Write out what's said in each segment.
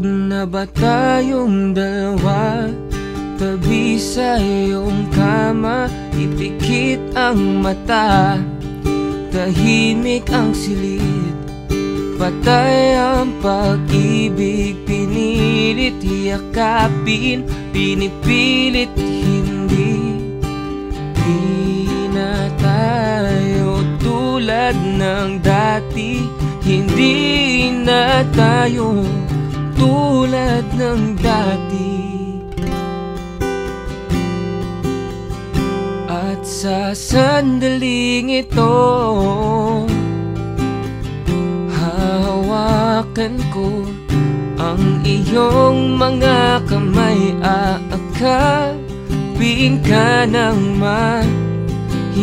na ba tayong dalawa? Tabi sa iyong kama Ipikit ang mata. Tahimik ang silid Patay ang pag-ibig. Pinilit yakapin Pinipilit hindi. Di na tayo tulad ng dati Hindi na tayo tulad ng dati. At sa sandaling ito Hahawakan ko ang iyong mga kamay. Aakapin ka ng mahigpit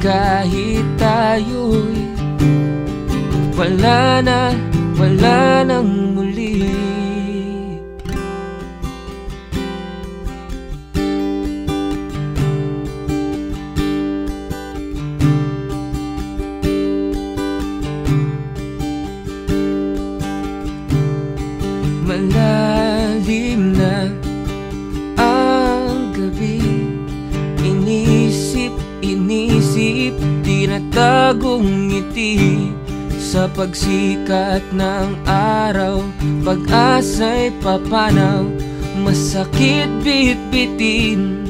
kahit tayo'y Wala na, wala nang Malalim na ang gabi. Inisip, inisip, tinatagong ngiti. Sa pagsikat ng araw Pag-asa'y papanaw. Masakit bitbitin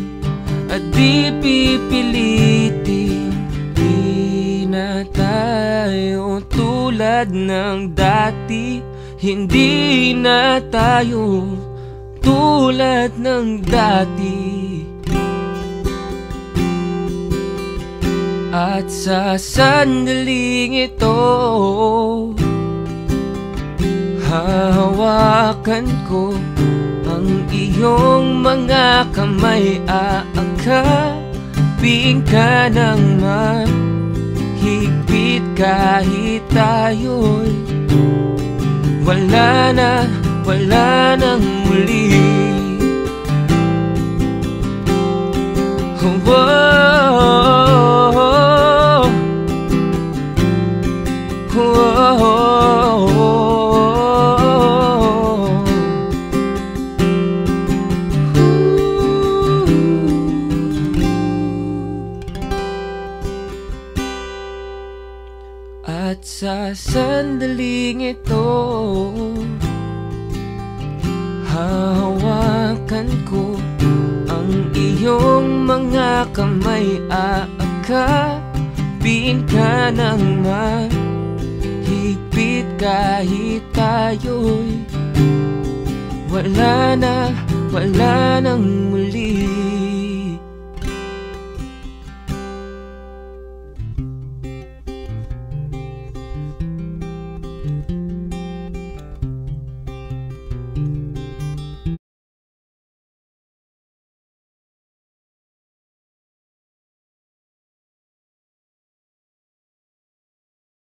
At di pipilitin. Di na tayo tulad ng dati hindi na tayo tulad ng dati. At sa sandaling ito Hahawakan ko ang iyong mga kamay. Aakapin ka ng mahigpit kahit tayo'y wala na, wala nang muli At sa sandaling ito Hahawakan ko ang iyong mga kamay. Aakapin ka ng mahigpit kahit tayo'y Wala na, wala nang muli